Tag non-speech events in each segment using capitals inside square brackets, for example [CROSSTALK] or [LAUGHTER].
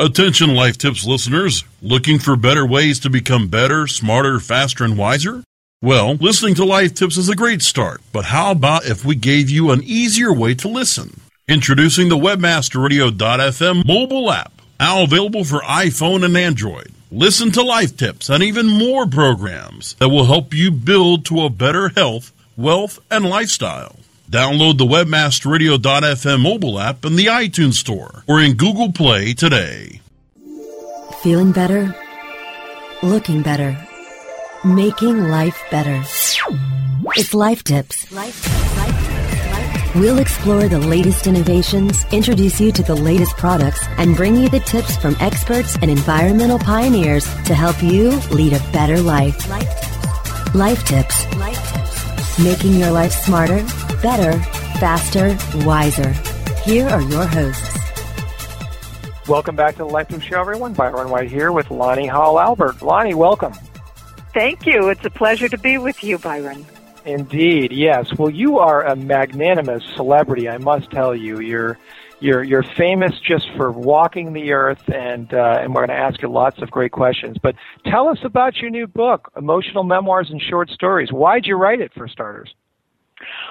Attention Life Tips listeners, looking for better ways to become better, smarter, faster, and wiser? Well, listening to Life Tips is a great start, but how about if we gave you an easier way to listen? Introducing the WebmasterRadio.fm mobile app, now available for iPhone and Android. Listen to Life Tips and even more programs that will help you build to a better health, wealth, and lifestyle. Download the WebmasterRadio.fm mobile app in the iTunes Store or in Google Play today. Feeling better? Looking better? Making life better. It's Life Tips. Life, life, We'll explore the latest innovations, introduce you to the latest products, and bring you the tips from experts and environmental pioneers to help you lead a better life. Life Tips. Life Tips. Making your life smarter, better, faster, wiser. Here are your hosts. Welcome back to the Life Tips Show, everyone. Byron White here with Lani Hall Alpert. Lani, welcome. Thank you. It's a pleasure to be with you, Byron. Indeed, yes. Well, you are a magnanimous celebrity, I must tell you. You're you're you're famous just for walking the earth, and uh, and we're going to ask you lots of great questions. But tell us about your new book, Emotional Memoirs and Short Stories. Why'd you write it, for starters?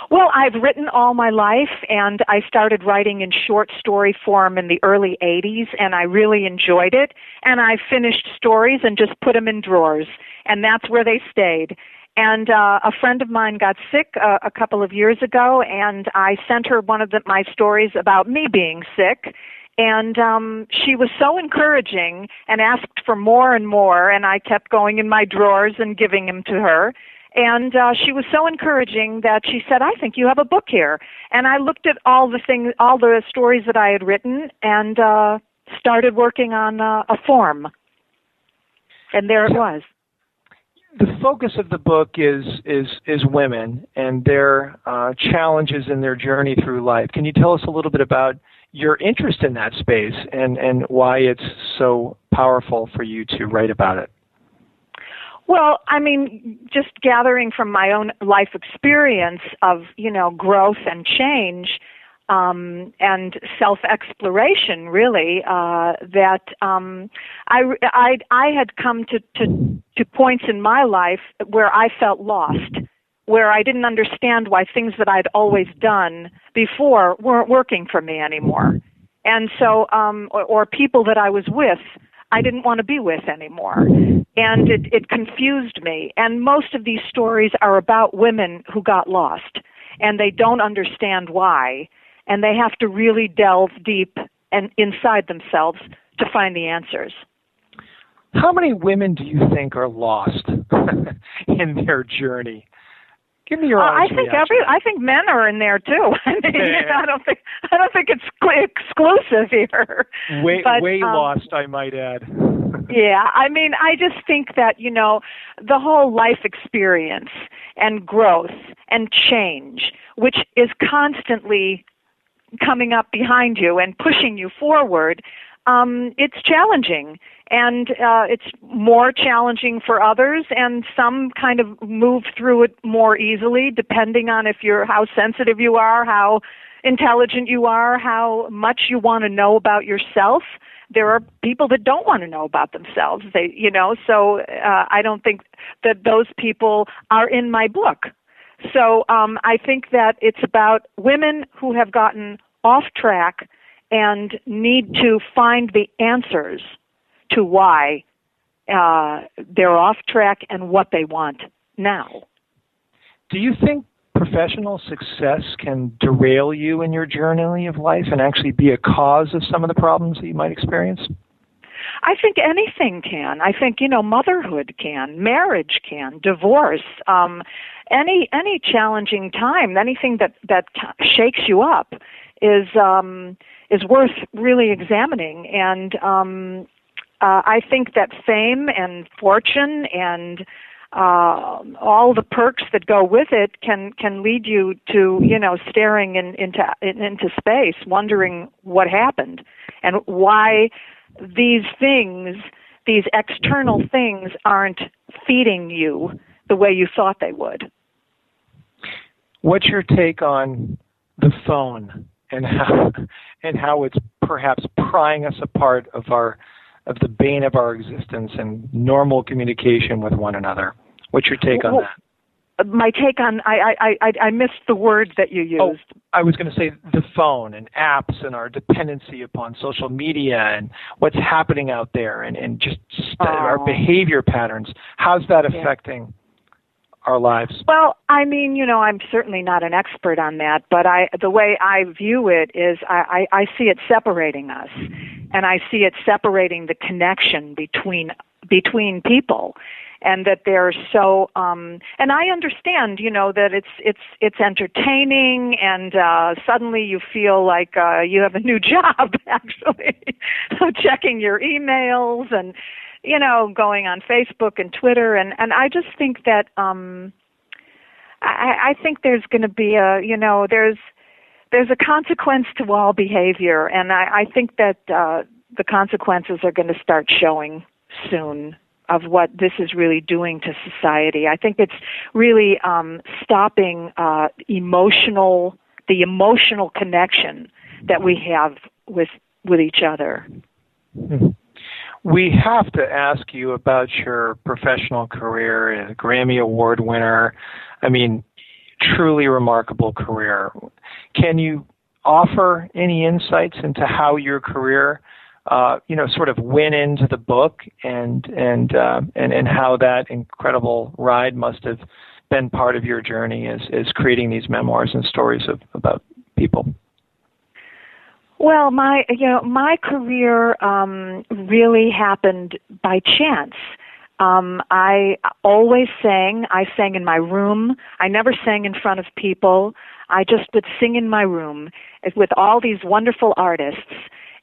Well, I've written all my life, and I started writing in short story form in the early 80s, and I really enjoyed it. And I finished stories and just put them in drawers, and that's where they stayed. And uh, a friend of mine got sick uh, a couple of years ago, and I sent her one of the, my stories about me being sick. And um, she was so encouraging and asked for more and more, and I kept going in my drawers and giving them to her. And uh, she was so encouraging that she said, "I think you have a book here." And I looked at all the things, all the stories that I had written, and uh, started working on uh, a form. And there it was the focus of the book is is is women and their uh, challenges in their journey through life. Can you tell us a little bit about your interest in that space and and why it's so powerful for you to write about it? Well, I mean, just gathering from my own life experience of you know growth and change um, and self exploration, really, uh, that um, I, I, I had come to, to, to points in my life where I felt lost, where I didn't understand why things that I'd always done before weren't working for me anymore. And so, um, or, or people that I was with, I didn't want to be with anymore. And it, it confused me. And most of these stories are about women who got lost and they don't understand why and they have to really delve deep and inside themselves to find the answers. How many women do you think are lost [LAUGHS] in their journey? Give me your uh, I think reaction. every I think men are in there too. [LAUGHS] I mean, yeah. I don't think I don't think it's exclusive here. Way [LAUGHS] but, way um, lost, I might add. yeah, I mean, I just think that you know the whole life experience and growth and change, which is constantly coming up behind you and pushing you forward, um, it's challenging. And uh, it's more challenging for others, and some kind of move through it more easily, depending on if you're how sensitive you are, how intelligent you are, how much you want to know about yourself. There are people that don't want to know about themselves. They, you know, so uh, I don't think that those people are in my book. So um, I think that it's about women who have gotten off track and need to find the answers to why uh, they're off track and what they want now. Do you think professional success can derail you in your journey of life and actually be a cause of some of the problems that you might experience? I think anything can. I think you know motherhood can, marriage can, divorce, um, any any challenging time, anything that that shakes you up is um, is worth really examining. And um, uh, I think that fame and fortune and uh, all the perks that go with it can can lead you to you know staring in, into in, into space, wondering what happened and why these things, these external things, aren't feeding you the way you thought they would. What's your take on the phone and how and how it's perhaps prying us apart of our of the bane of our existence and normal communication with one another. What's your take on Well, that? my take on I I I, I missed the word that you oh, used. Oh, I was going to say the phone and apps and our dependency upon social media and what's happening out there and, and just st- our Oh. behavior patterns. How's that Yeah. Our lives? Well, I mean, you know, I'm certainly not an expert on that, but I the way I view it is I, I, I see it separating us, and I see it separating the connection between between people, and that they're so. Um, and I understand, you know, that it's it's it's entertaining, and uh, suddenly you feel like uh, you have a new [LAUGHS] job, actually, [LAUGHS] checking your emails and you know, going on Facebook and Twitter, and and I just think that um, I, I think there's going to be a, you know, there's there's a consequence to all behavior, and I, I think that uh, the consequences are going to start showing soon of what this is really doing to society. I think it's really um, stopping uh, emotional, the emotional connection that we have with with each other. We have to ask you about your professional career, as a Grammy Award winner. I mean, truly remarkable career. Can you offer any insights into how your career, uh, you know, sort of went into the book and and uh, and and how that incredible ride must have been part of your journey as as creating these memoirs and stories of about people? Well, my you know my career um, really happened by chance. Um, I always sang. I sang in my room. I never sang in front of people. I just would sing in my room with all these wonderful artists.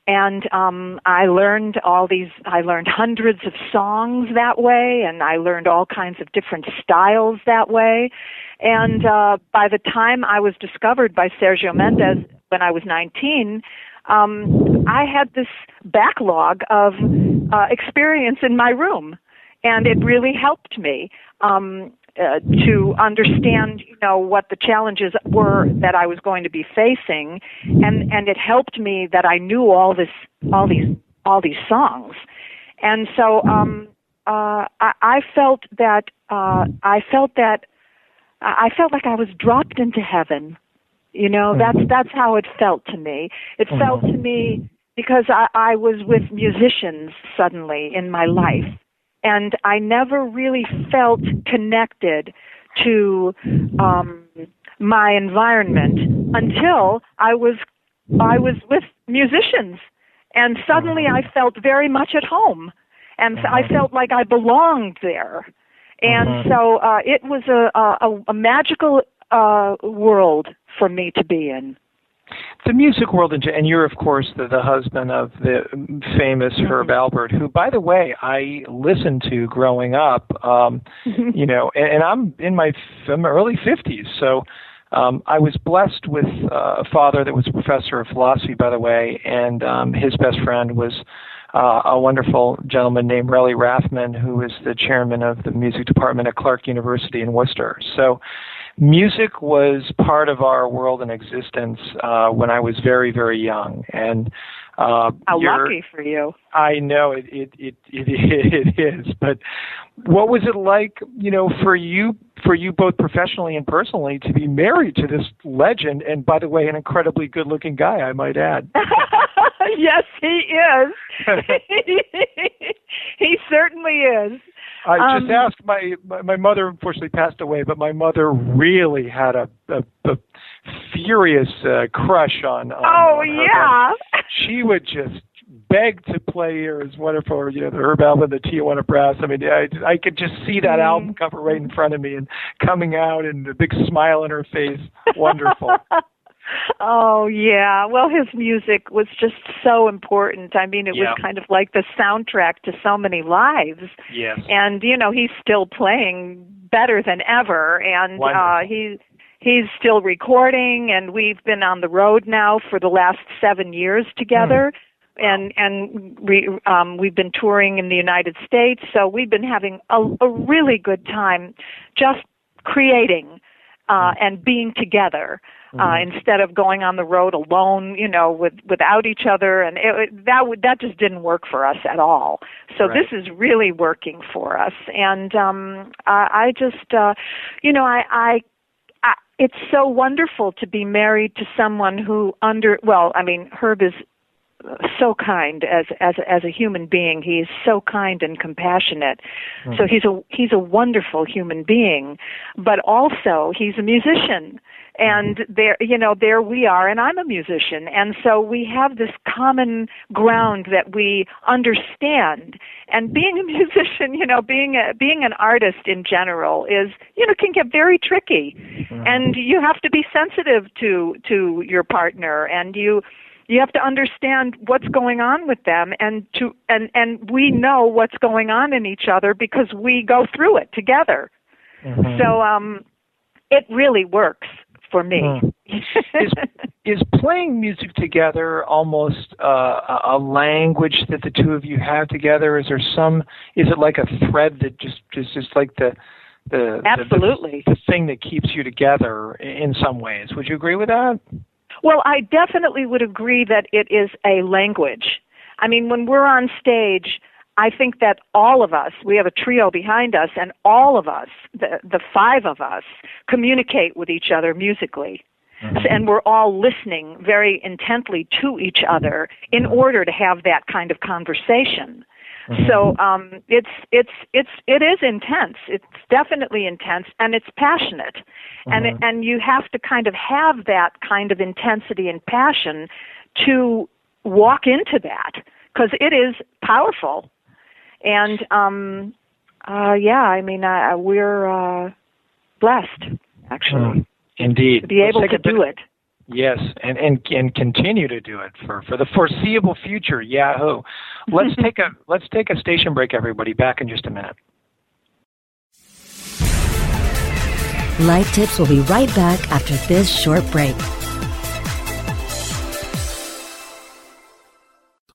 And um, I learned all these. I learned hundreds of songs that way, and I learned all kinds of different styles that way. And uh, by the time I was discovered by Sergio Mendes when I was 19, um, I had this backlog of uh, experience in my room, and it really helped me um, uh, to understand, you know, what the challenges were that I was going to be facing, and and it helped me that I knew all this, all these, all these songs, and so um, uh, I, I felt that uh, I felt that I felt like I was dropped into heaven. You know, that's that's how it felt to me. It felt to me because I, I was with musicians suddenly in my life, and I never really felt connected to um, my environment until I was I was with musicians, and suddenly I felt very much at home, and I felt like I belonged there, and so uh, it was a a, a magical uh, world for me to be in. the music world, and you're of course the, the husband of the famous Herb Alpert, who, by the way, I listened to growing up. Um, you know, and, and I'm in my f- I'm early fifties, so um, I was blessed with uh, a father that was a professor of philosophy, by the way, and um, his best friend was. Uh, a wonderful gentleman named Relly Rathman, who is the chairman of the music department at Clark University in Worcester. So, music was part of our world and existence uh, when I was very, very young. And uh, How lucky for you! I know it, it it it [LAUGHS] it is, but what was it like, you know, for you for you both professionally and personally to be married to this legend and by the way an incredibly good looking guy, I might add. [LAUGHS] yes, he is. [LAUGHS] he certainly is. I Um, just asked my, my my mother unfortunately passed away, but my mother really had a a, a furious uh, crush on, on Oh on yeah. she would just beg to play here as one you know, the Herb album, the Tijuana Brass. I mean, I, I could just see that Mm. album cover right in front of me and coming out and a big smile on her face. Wonderful. [LAUGHS] oh yeah. Well, his music was just so important. I mean, it Yeah. was kind of like the soundtrack to so many lives. yes. And you know, he's still playing better than ever and uh Wonderful. he he's still recording and we've been on the road now for the last 7 years together. And and we um we've been touring in the United States, so we've been having a, a really good time just creating uh, and being together uh, mm-hmm. instead of going on the road alone, you know, with without each other, and it, it, that would that just didn't work for us at all. So right. this is really working for us, and um, I, I just, uh, you know, I, I it's so wonderful to be married to someone who under well i mean herb is so kind as as as a human being. He's so kind and compassionate. Mm-hmm. So he's a he's a wonderful human being, but also he's a musician. And mm-hmm. there, you know, there we are, and I'm a musician, and so we have this common ground that we understand. And being a [LAUGHS] musician, you know, being a being an artist in general is, you know, can get very tricky, mm-hmm. and you have to be sensitive to to your partner, and you you have to understand what's going on with them and to and and we know what's going on in each other because we go through it together. Mm-hmm. so um it really works for me. Mm. is, is playing music together almost uh, a language that the two of you have together? Is there some is it like a thread that just is just like the the absolutely the, the thing that keeps you together in some ways? Would you agree with that well, I definitely would agree that it is a language. I mean, when we're on stage, I think that all of us, we have a trio behind us, and all of us, the, the five of us, communicate with each other musically. Mm-hmm. And we're all listening very intently to each other in order to have that kind of conversation. Mm-hmm. So um, it's it's it's it is intense. It's definitely intense, and it's passionate, mm-hmm. and it, and you have to kind of have that kind of intensity and passion to walk into that because it is powerful, and um, uh, yeah, I mean uh, we're uh, blessed actually. Mm. Indeed, to be able to do it. Yes, and, and and continue to do it for, for the foreseeable future. Yahoo! Let's [LAUGHS] take a let's take a station break, everybody. Back in just a minute. Life Tips will be right back after this short break.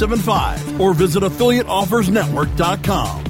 0175 or visit affiliateoffersnetwork.com.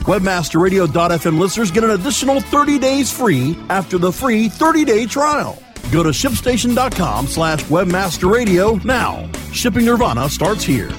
WebmasterRadio.fm listeners get an additional 30 days free after the free 30-day trial. Go to shipstation.com slash webmasterradio now. Shipping Nirvana starts here.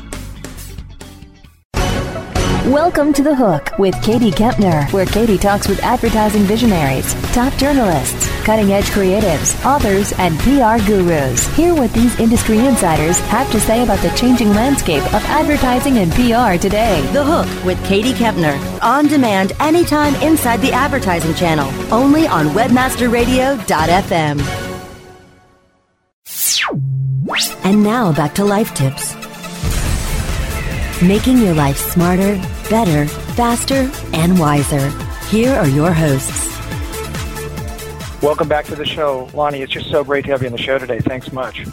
Welcome to The Hook with Katie Kempner, where Katie talks with advertising visionaries, top journalists, cutting edge creatives, authors, and PR gurus. Hear what these industry insiders have to say about the changing landscape of advertising and PR today. The Hook with Katie Kempner. On demand anytime inside the advertising channel. Only on webmasterradio.fm. And now back to life tips. Making your life smarter, better, faster, and wiser. Here are your hosts. Welcome back to the show, Lani. It's just so great to have you on the show today. Thanks much.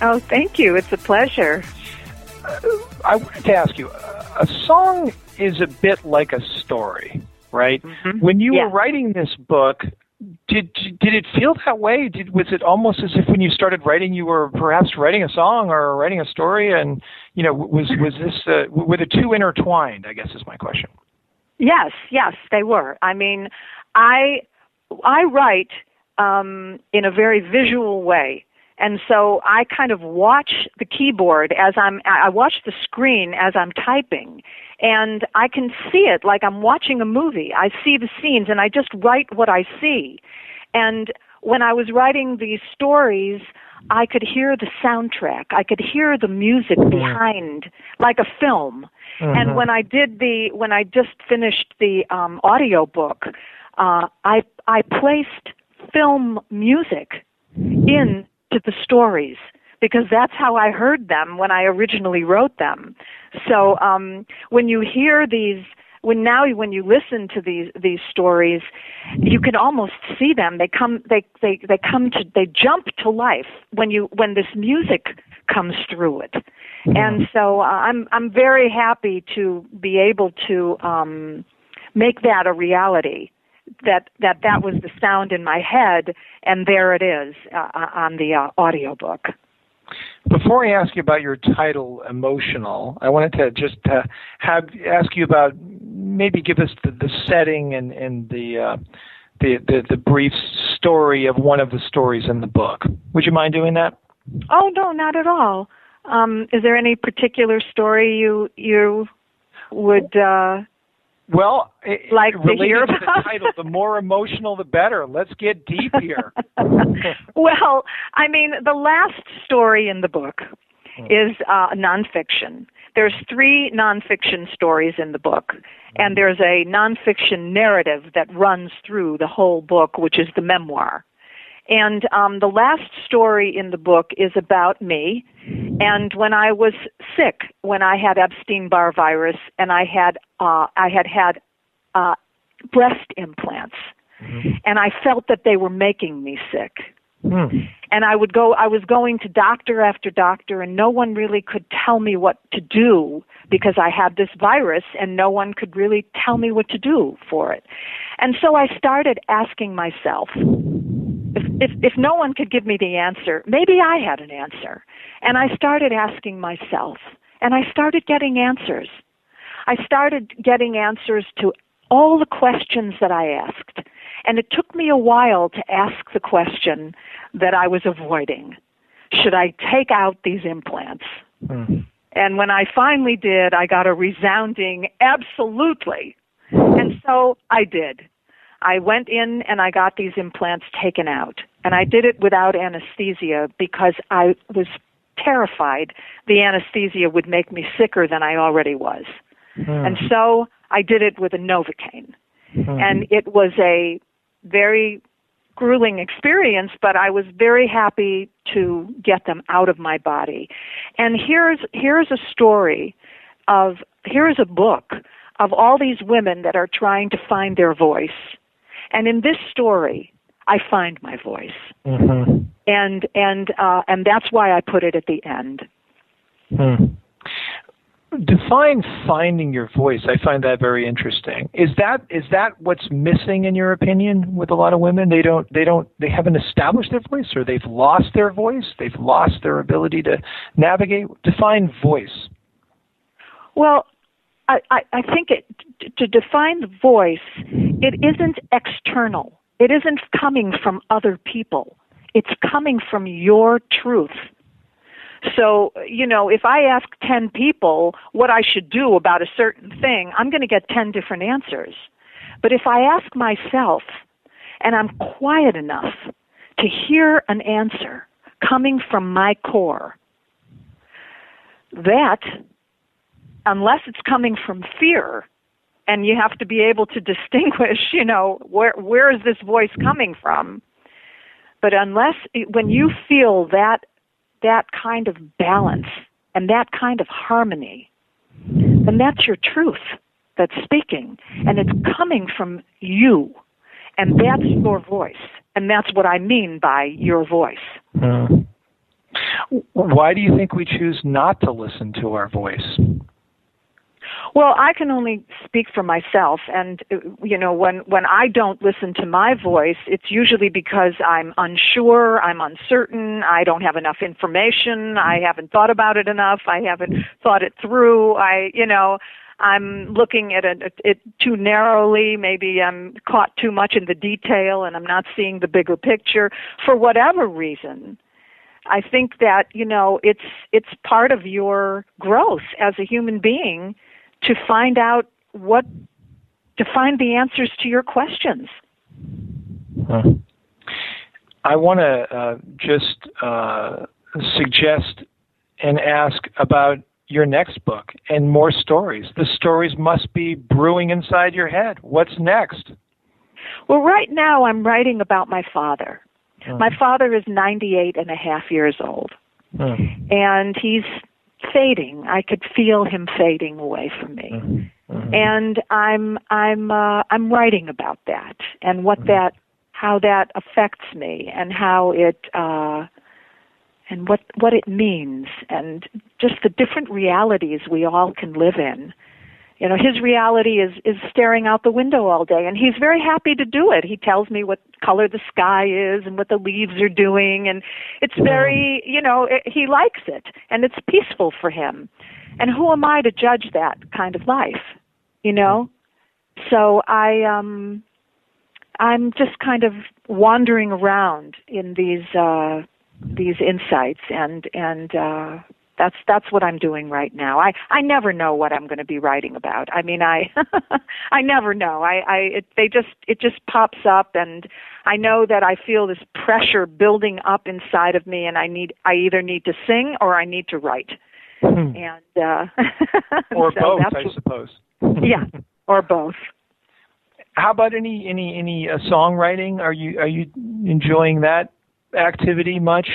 Oh, thank you. It's a pleasure. Uh, I wanted to ask you a song is a bit like a story, right? Mm-hmm. When you Yeah. were writing this book, did did it feel that way? Did was it almost as if when you started writing, you were perhaps writing a song or writing a story? And you know, was was this uh, were the two intertwined? I guess is my question. Yes, yes, they were. I mean, I I write um, in a very visual way, and so I kind of watch the keyboard as I'm. I watch the screen as I'm typing, and I can see it like I'm watching a movie. I see the scenes, and I just write what I see. And when I was writing these stories, I could hear the soundtrack. I could hear the music behind, like a film. And when I did the, when I just finished the um, audio book, uh, I I placed film music into the stories because that's how I heard them when I originally wrote them. So um, when you hear these, when now when you listen to these these stories, you can almost see them. They come they they they come to they jump to life when you when this music comes through it. And so uh, I'm I'm very happy to be able to um, make that a reality. That that that was the sound in my head, and there it is uh, on the uh, audio book. Before I ask you about your title, emotional, I wanted to just uh, have ask you about maybe give us the, the setting and and the, uh, the the the brief story of one of the stories in the book. Would you mind doing that? Oh no, not at all. Um, is there any particular story you you would? Uh, Well, it, Like to hear to the title, the more emotional, the better. Let's get deep here. [LAUGHS] well, I mean, the last story in the book is uh, nonfiction. There's three nonfiction stories in the book, and there's a nonfiction narrative that runs through the whole book, which is the memoir. And um, the last story in the book is about me. And when I was sick, when I had Epstein-Barr virus, and I had uh, I had had uh, breast implants, and I felt that they were making me sick. And I would go. I was going to doctor after doctor, and no one really could tell me what to do because I had this virus, and no one could really tell me what to do for it. And so I started asking myself, if, if if no one could give me the answer, maybe I had an answer. And I started asking myself, and I started getting answers. I started getting answers to all the questions that I asked. And it took me a while to ask the question that I was avoiding. Should I take out these implants? Hmm. And when I finally did, I got a resounding absolutely. And so I did. I went in and I got these implants taken out. And I did it without anesthesia because I was terrified the anesthesia would make me sicker than I already was. Hmm. And so I did it with a Novocaine. Hmm. And it was a very grueling experience, but I was very happy to get them out of my body. And here's here's a story of here's a book of all these women that are trying to find their voice. And in this story, I find my voice. And and uh, and that's why I put it at the end. Define finding your voice. I find that very interesting. Is that is that what's missing in your opinion with a lot of women? They don't they don't they haven't established their voice or they've lost their voice. They've lost their ability to navigate. Define voice. Well, I, I, I think it, to define the voice, it isn't external. It isn't coming from other people. It's coming from your truth. So, you know, if I ask 10 people what I should do about a certain thing, I'm going to get 10 different answers. But if I ask myself, and I'm quiet enough to hear an answer coming from my core, that, unless it's coming from fear, and you have to be able to [LAUGHS] distinguish, you know, where where is this voice coming from? But unless when you feel that that kind of balance and that kind of harmony, then that's your truth that's speaking, and it's coming from you, and that's your voice, and that's what I mean by your voice. Mm. Why do you think we choose not to listen to our voice? Well, I can only speak for myself, and uh, you know, when when I don't listen to my voice, it's usually because I'm unsure, I'm uncertain, I don't have enough information, I haven't thought about it enough, I haven't thought it through. I, you know, I'm looking at it, it too narrowly. Maybe I'm caught too much in the detail, and I'm not seeing the bigger picture for whatever reason. I think that you know it's it's part of your growth as a human being to find out what to find the answers to your questions. Huh. I want to uh, just uh, suggest and ask about your next book and more stories. The stories must be brewing inside your head. What's next? Well, right now I'm writing about my father. Uh-huh. My father is 98 and a half years old. Uh-huh. And he's fading. I could feel him fading away from me. Uh-huh. And I'm I'm uh, I'm writing about that and what that how that affects me and how it uh and what what it means and just the different realities we all can live in you know his reality is is staring out the window all day and he's very happy to do it. He tells me what color the sky is and what the leaves are doing and it's very you know it, he likes it and it's peaceful for him. And who am i to judge that kind of life you know? So i um i'm just kind of wandering around in these uh these insights and and uh that's that's what I'm doing right now. I I never know what I'm going to be writing about. I mean, I [LAUGHS] I never know. I I it, they just it just pops up, and I know that I feel this pressure building up inside of me, and I need I either need to sing or I need to write, hmm. and uh, [LAUGHS] or so both, I suppose. yeah, or both. How about any any any uh, songwriting? Are you are you enjoying that activity much?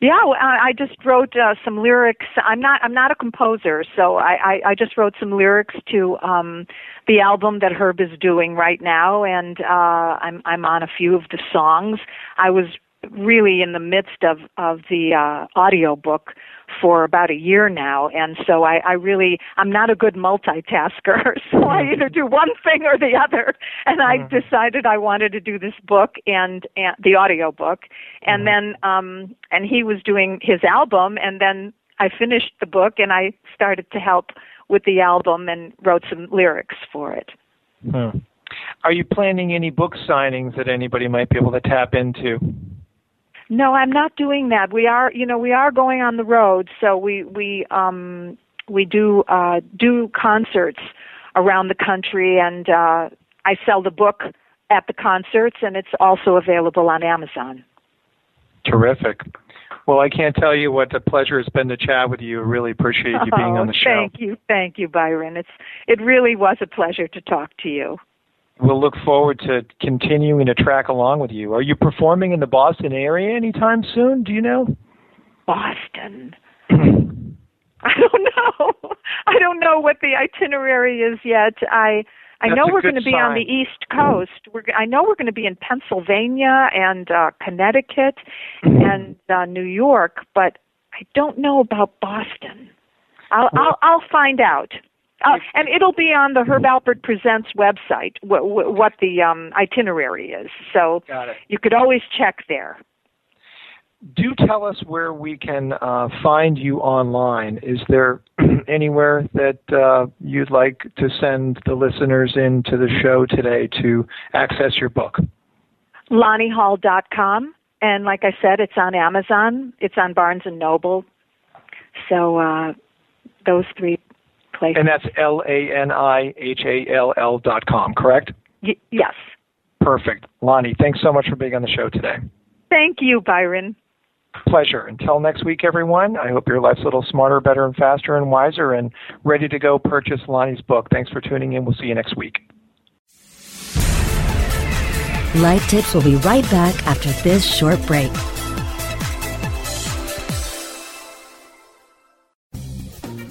Yeah, I just wrote uh, some lyrics. I'm not I'm not a composer, so I, I, I just wrote some lyrics to um, the album that Herb is doing right now, and uh, I'm I'm on a few of the songs. I was really in the midst of of the uh, audio book for about a year now, and so I, I really I'm not a good multitasker. [LAUGHS] So I either do one thing or the other, and I mm-hmm. decided I wanted to do this book and, and the audio book, and mm-hmm. then um and he was doing his album, and then I finished the book and I started to help with the album and wrote some lyrics for it. Hmm. Are you planning any book signings that anybody might be able to tap into? No, I'm not doing that. We are, you know, we are going on the road, so we we um we do uh do concerts around the country and uh I sell the book at the concerts and it's also available on Amazon. Terrific. Well, I can't tell you what a pleasure it's been to chat with you. I really appreciate you being oh, on the show. Thank you. Thank you, Byron. It's it really was a pleasure to talk to you we'll look forward to continuing to track along with you. Are you performing in the Boston area anytime soon? Do you know? Boston. [CLEARS THROAT] I don't know. [LAUGHS] I don't know what the itinerary is yet. I I That's know we're going to sign. be on the East Coast. We're I know we're going to be in Pennsylvania and uh Connecticut and uh New York, but I don't know about Boston. I'll I'll I'll find out. Uh, and it'll be on the Herb Alpert Presents website what, what the um, itinerary is. So you could always check there. Do tell us where we can uh, find you online. Is there [CLEARS THROAT] anywhere that uh, you'd like to send the listeners into the show today to access your book? LaniHall.com. And like I said, it's on Amazon. It's on Barnes and Noble. So uh, those three places. And that's L A N I H A L L dot com, correct? Y- yes. Perfect. Lani, thanks so much for being on the show today. Thank you, Byron. Pleasure. Until next week, everyone, I hope your life's a little smarter, better, and faster and wiser and ready to go purchase Lani's book. Thanks for tuning in. We'll see you next week. Life Tips will be right back after this short break.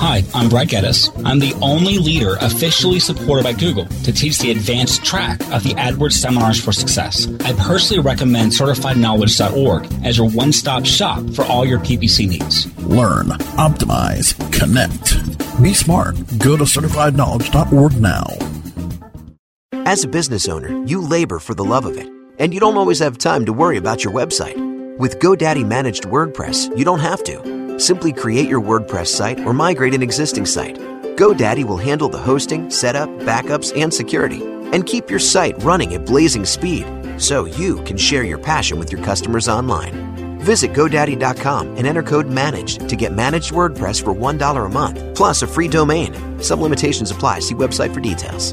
Hi, I'm Brad Geddes. I'm the only leader officially supported by Google to teach the advanced track of the AdWords Seminars for Success. I personally recommend CertifiedKnowledge.org as your one stop shop for all your PPC needs. Learn, optimize, connect. Be smart. Go to CertifiedKnowledge.org now. As a business owner, you labor for the love of it, and you don't always have time to worry about your website. With GoDaddy Managed WordPress, you don't have to. Simply create your WordPress site or migrate an existing site. GoDaddy will handle the hosting, setup, backups, and security, and keep your site running at blazing speed so you can share your passion with your customers online. Visit GoDaddy.com and enter code MANAGED to get managed WordPress for $1 a month, plus a free domain. Some limitations apply. See website for details.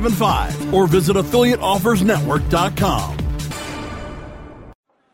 0175 or visit affiliateoffersnetwork.com.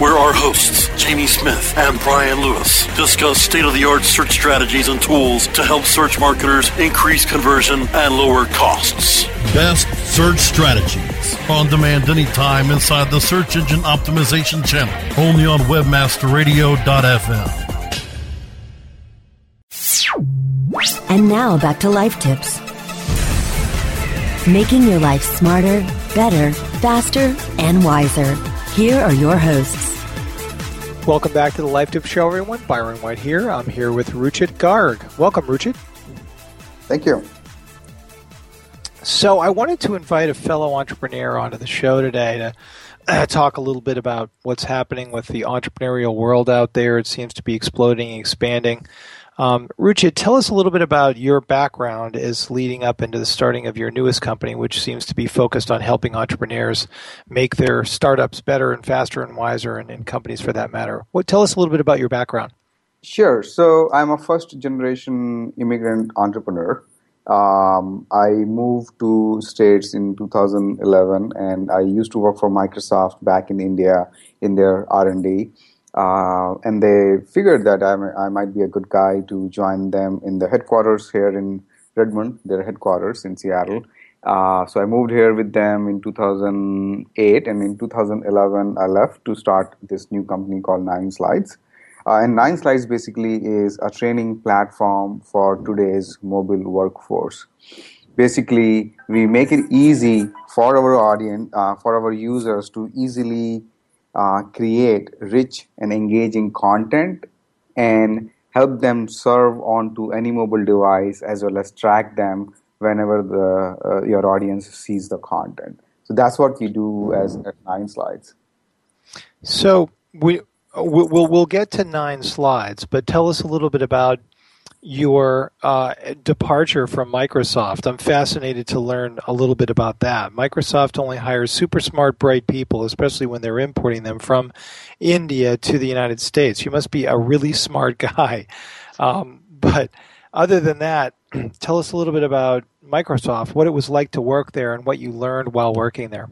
Where our hosts, Jamie Smith and Brian Lewis, discuss state of the art search strategies and tools to help search marketers increase conversion and lower costs. Best Search Strategies. On demand anytime inside the Search Engine Optimization channel. Only on WebmasterRadio.fm. And now back to life tips. Making your life smarter, better, faster, and wiser. Here are your hosts. Welcome back to the Life Tip Show, everyone. Byron White here. I'm here with Ruchit Garg. Welcome, Ruchit. Thank you. So, I wanted to invite a fellow entrepreneur onto the show today to uh, talk a little bit about what's happening with the entrepreneurial world out there. It seems to be exploding and expanding. Um, tell us a little bit about your background as leading up into the starting of your newest company, which seems to be focused on helping entrepreneurs make their startups better and faster and wiser, and, and companies for that matter. What, tell us a little bit about your background. Sure. So I'm a first generation immigrant entrepreneur. Um, I moved to States in 2011, and I used to work for Microsoft back in India in their R&D. Uh, and they figured that I, I might be a good guy to join them in the headquarters here in Redmond, their headquarters in Seattle. Uh, so I moved here with them in 2008, and in 2011 I left to start this new company called Nine Slides. Uh, and Nine Slides basically is a training platform for today's mobile workforce. Basically, we make it easy for our audience, uh, for our users to easily uh, create rich and engaging content and help them serve onto any mobile device as well as track them whenever the uh, your audience sees the content. So that's what we do as at Nine Slides. So we we'll, we'll we'll get to nine slides, but tell us a little bit about your uh, departure from Microsoft. I'm fascinated to learn a little bit about that. Microsoft only hires super smart, bright people, especially when they're importing them from India to the United States. You must be a really smart [LAUGHS] guy. Um, but other than that, [CLEARS THROAT] tell us a little bit about Microsoft, what it was like to work there, and what you learned while working there.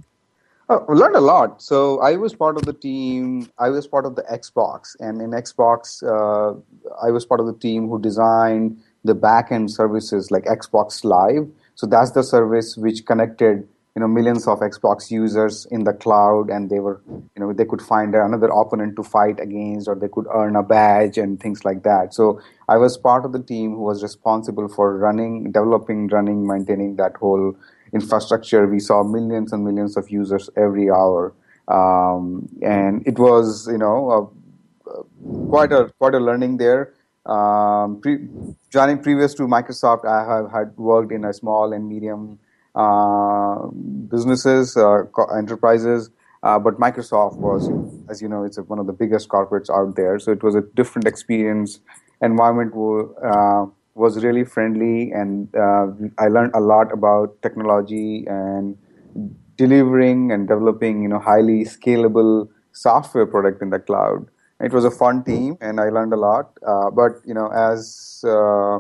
Oh, I learned a lot. So I was part of the team. I was part of the Xbox, and in Xbox, uh, I was part of the team who designed the backend services like Xbox Live. So that's the service which connected you know millions of Xbox users in the cloud, and they were you know they could find another opponent to fight against, or they could earn a badge and things like that. So I was part of the team who was responsible for running, developing, running, maintaining that whole infrastructure. We saw millions and millions of users every hour, um, and it was you know a, a, quite a quite a learning there. Um, pre- joining previous to Microsoft, I have had worked in a small and medium uh, businesses, uh, enterprises. Uh, but Microsoft was, as you know, it's one of the biggest corporates out there. So it was a different experience. Environment uh, was really friendly, and uh, I learned a lot about technology and delivering and developing, you know, highly scalable software product in the cloud. It was a fun team, and I learned a lot. Uh, but you know, as uh,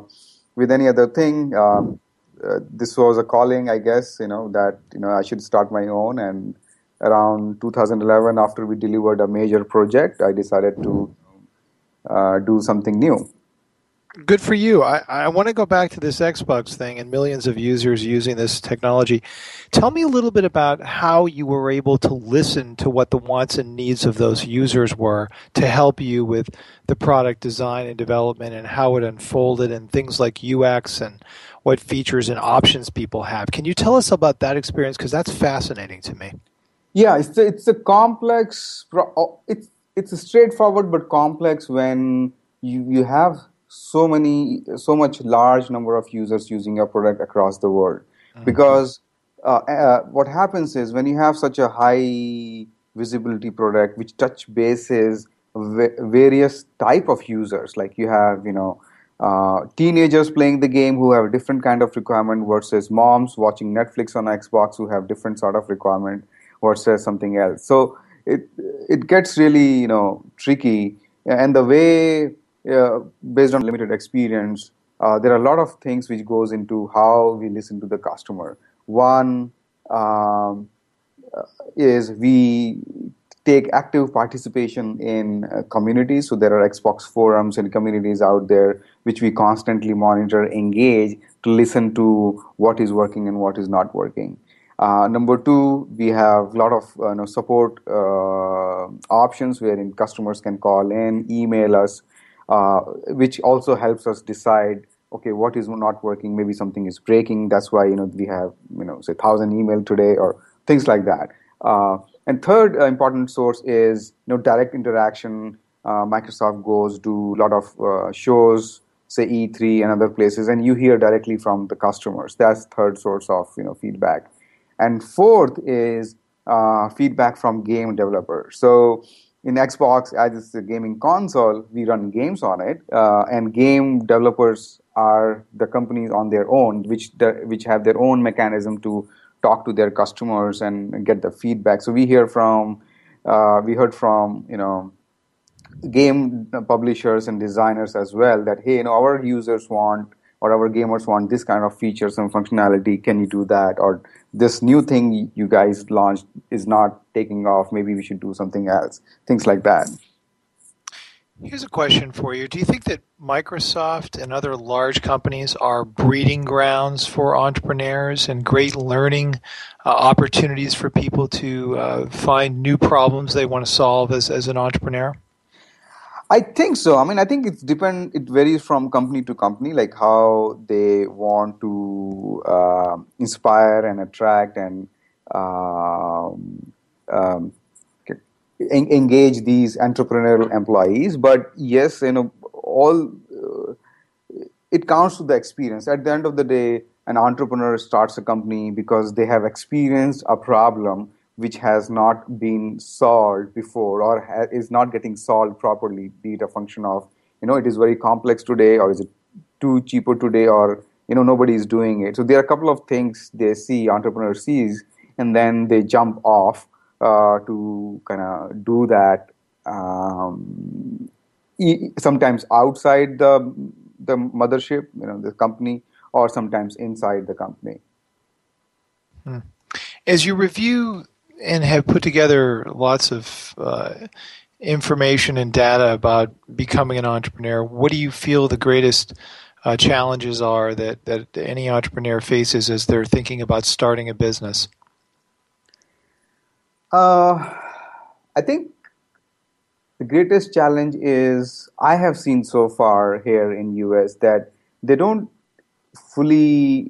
with any other thing, um, uh, this was a calling, I guess. You know that you know I should start my own. And around 2011, after we delivered a major project, I decided to uh, do something new good for you. I, I want to go back to this Xbox thing and millions of users using this technology. Tell me a little bit about how you were able to listen to what the wants and needs of those users were to help you with the product design and development and how it unfolded and things like UX and what features and options people have. Can you tell us about that experience? Because that's fascinating to me. Yeah, it's a, it's a complex. It's it's a straightforward but complex when you you have so many so much large number of users using your product across the world. Mm-hmm. because uh, uh, what happens is when you have such a high visibility product which touch bases v- various type of users like you have you know uh, teenagers playing the game who have a different kind of requirement versus moms watching netflix on xbox who have different sort of requirement versus something else. So it it gets really you know tricky. And the way uh, based on limited experience, uh, there are a lot of things which goes into how we listen to the customer. One um, uh, is we take active participation in uh, communities. So there are Xbox forums and communities out there which we constantly monitor, engage to listen to what is working and what is not working. Uh, number two, we have a lot of uh, you know, support uh, options wherein customers can call in, email us, uh, which also helps us decide okay what is not working? Maybe something is breaking. That's why you know we have you know say 1000 email today or things like that. Uh, and third uh, important source is you know direct interaction. Uh, microsoft goes do a lot of uh, shows say e3 and other places and you hear directly from the customers. That's third source of you know feedback. And fourth is feedback from game developers. So in Xbox, as it's a gaming console, we run games on it, uh, and game developers are the companies on their own, which which have their own mechanism to talk to their customers and get the feedback. So we hear from, uh, we heard from you know, game publishers and designers as well that hey, you know, our users want or our gamers want this kind of features and functionality. Can you do that? Or this new thing you guys launched is not taking off. Maybe we should do something else. Things like that. Here's a question for you. Do you think that Microsoft and other large companies are breeding grounds for entrepreneurs and great learning uh, opportunities for people to uh, find new problems they want to solve as, as an entrepreneur? I think so. I mean, I think it's depend. It varies from company to company, like how they want to uh, inspire and attract and um, um, engage these entrepreneurial employees. But yes, you know, all uh, it counts to the experience. At the end of the day, an entrepreneur starts a company because they have experienced a problem which has not been solved before or ha- is not getting solved properly, be it a function of, you know, it is very complex today or is it too cheaper today or, you know, nobody is doing it. So there are a couple of things they see, entrepreneur sees, and then they jump off uh, to kind of do that um, e- sometimes outside the, the mothership, you know, the company, or sometimes inside the company. Hmm. As you review and have put together lots of uh, information and data about becoming an entrepreneur, what do you feel the greatest uh, challenges are that, that any entrepreneur faces as they're thinking about starting a business? Uh, I think the greatest challenge is I have seen so far here in US that they don't fully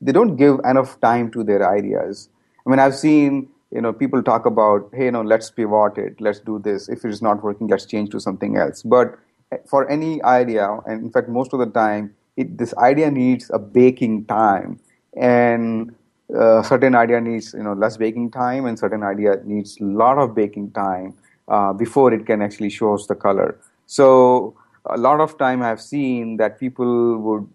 they don't give enough time to their ideas. I mean, I've seen you know people talk about hey you know let's pivot it let's do this. If it is not working let's change to something else. But for any idea and in fact most of the time it, this idea needs a baking time. And uh, certain idea needs you know less baking time and certain idea needs a lot of baking time uh, before it can actually show us the color. So a lot of time i've seen that people would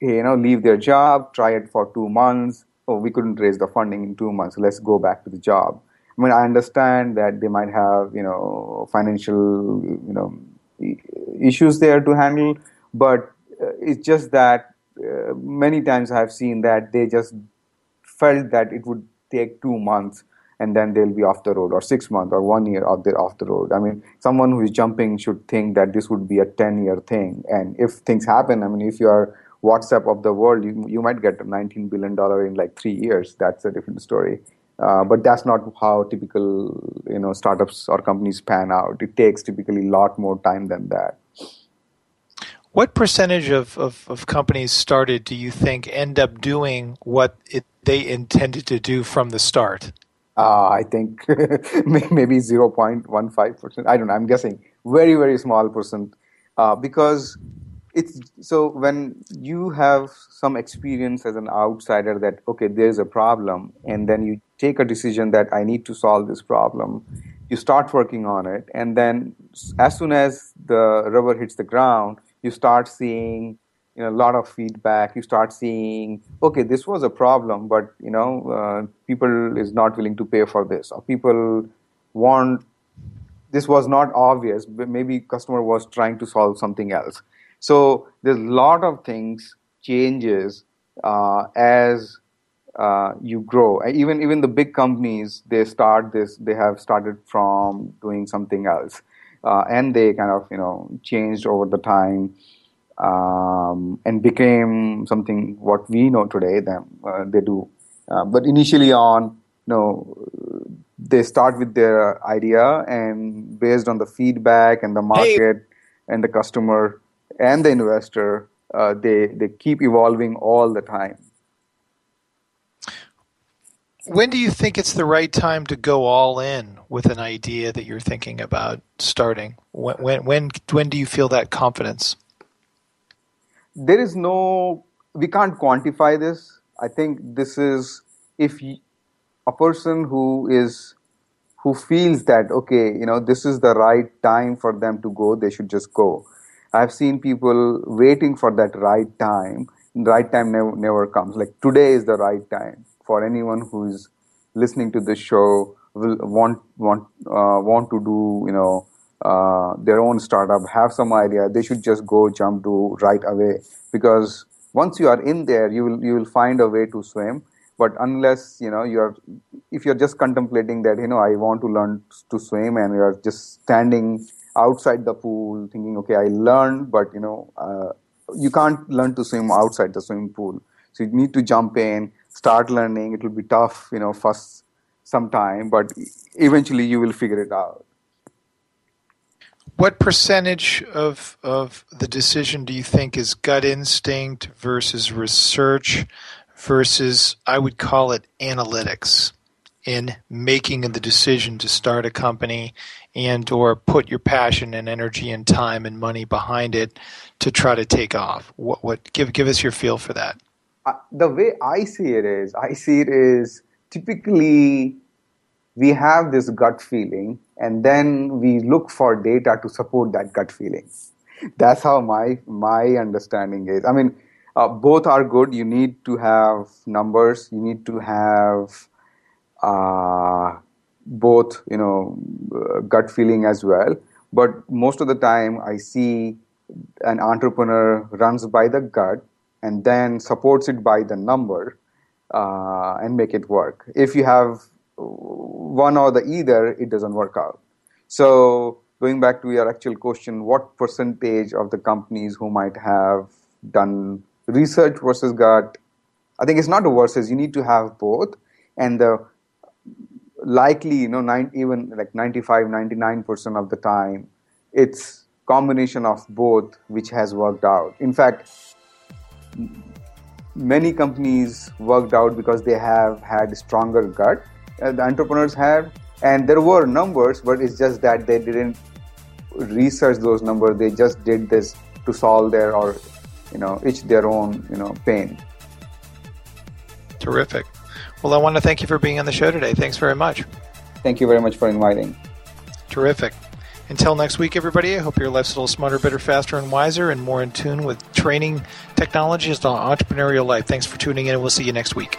you know leave their job try it for two months oh, we couldn't raise the funding in two months. Let's go back to the job. I mean, I understand that they might have, you know, financial, you know, issues there to handle, but uh, it's just that uh, many times I've seen that they just felt that it would take two months and then they'll be off the road or six months or one year off the off the road. I mean, someone who is jumping should think that this would be a 10 year thing. And if things happen, I mean, if you are WhatsApp of the world, you, you might get 19 billion dollar in like three years. That's a different story. Uh, but that's not how typical you know startups or companies pan out. It takes typically a lot more time than that. What percentage of, of, of companies started do you think end up doing what it, they intended to do from the start? Uh, I think [LAUGHS] maybe 0.15%. I don't know. I'm guessing. Very, very small percent. Uh, because it's so when you have some experience as an outsider that okay there's a problem and then you take a decision that i need to solve this problem you start working on it and then as soon as the rubber hits the ground you start seeing you know a lot of feedback. You start seeing okay this was a problem but you know uh, people is not willing to pay for this or people want this was not obvious but maybe customer was trying to solve something else so there's a lot of things changes uh, as uh, you grow. Even even the big companies they start this they have started from doing something else, uh, and they kind of you know changed over the time. Um, and became something what we know today. Them uh, they do, uh, but initially on, you know, they start with their idea and based on the feedback and the market hey. and the customer, and the investor, uh, they, they keep evolving all the time. When do you think it's the right time to go all in with an idea that you're thinking about starting? When, when, when, when do you feel that confidence? There is no, we can't quantify this. I think this is if a person who is who feels that okay you know this is the right time for them to go they should just go I've seen people waiting for that right time. Right time never, never comes. Like today is the right time for anyone who is listening to this show will want want uh, want to do you know uh, their own startup, have some idea. They should just go jump to right away because once you are in there, you will you will find a way to swim. But unless you know you're if you're just contemplating that you know I want to learn to swim and you're just standing outside the pool thinking okay i learned but you know uh, you can't learn to swim outside the swimming pool. So you need to jump in start learning. It will be tough you know first some time but eventually you will figure it out. What percentage of of the decision do you think is gut instinct versus research versus i would call it analytics in making the decision to start a company and or put your passion and energy and time and money behind it to try to take off. What what give give us your feel for that. Uh, the way i see it is i see it is typically we have this gut feeling and then we look for data to support that gut feeling. That's how my my understanding is. I mean uh, both are good. You need to have numbers. You need to have uh, both you know uh, gut feeling as well. But most of the time i see an entrepreneur runs by the gut and then supports it by the number uh, and make it work. If you have one or the either it doesn't work out. So going back to your actual question what percentage of the companies who might have done research versus gut? I think it's not a versus. You need to have both. And the likely you know nine, even like 95 99% of the time it's combination of both which has worked out. In fact many companies worked out because they have had stronger gut uh, the entrepreneurs have and there were numbers but it's just that they didn't research those numbers. They just did this to solve their or you know each their own you know pain. Terrific well, I want to thank you for being on the show today. Thanks very much. Thank you very much for inviting. Terrific. Until next week, everybody, I hope your life's a little smarter, better, faster, and wiser, and more in tune with training technologies on entrepreneurial life. Thanks for tuning in, and we'll see you next week.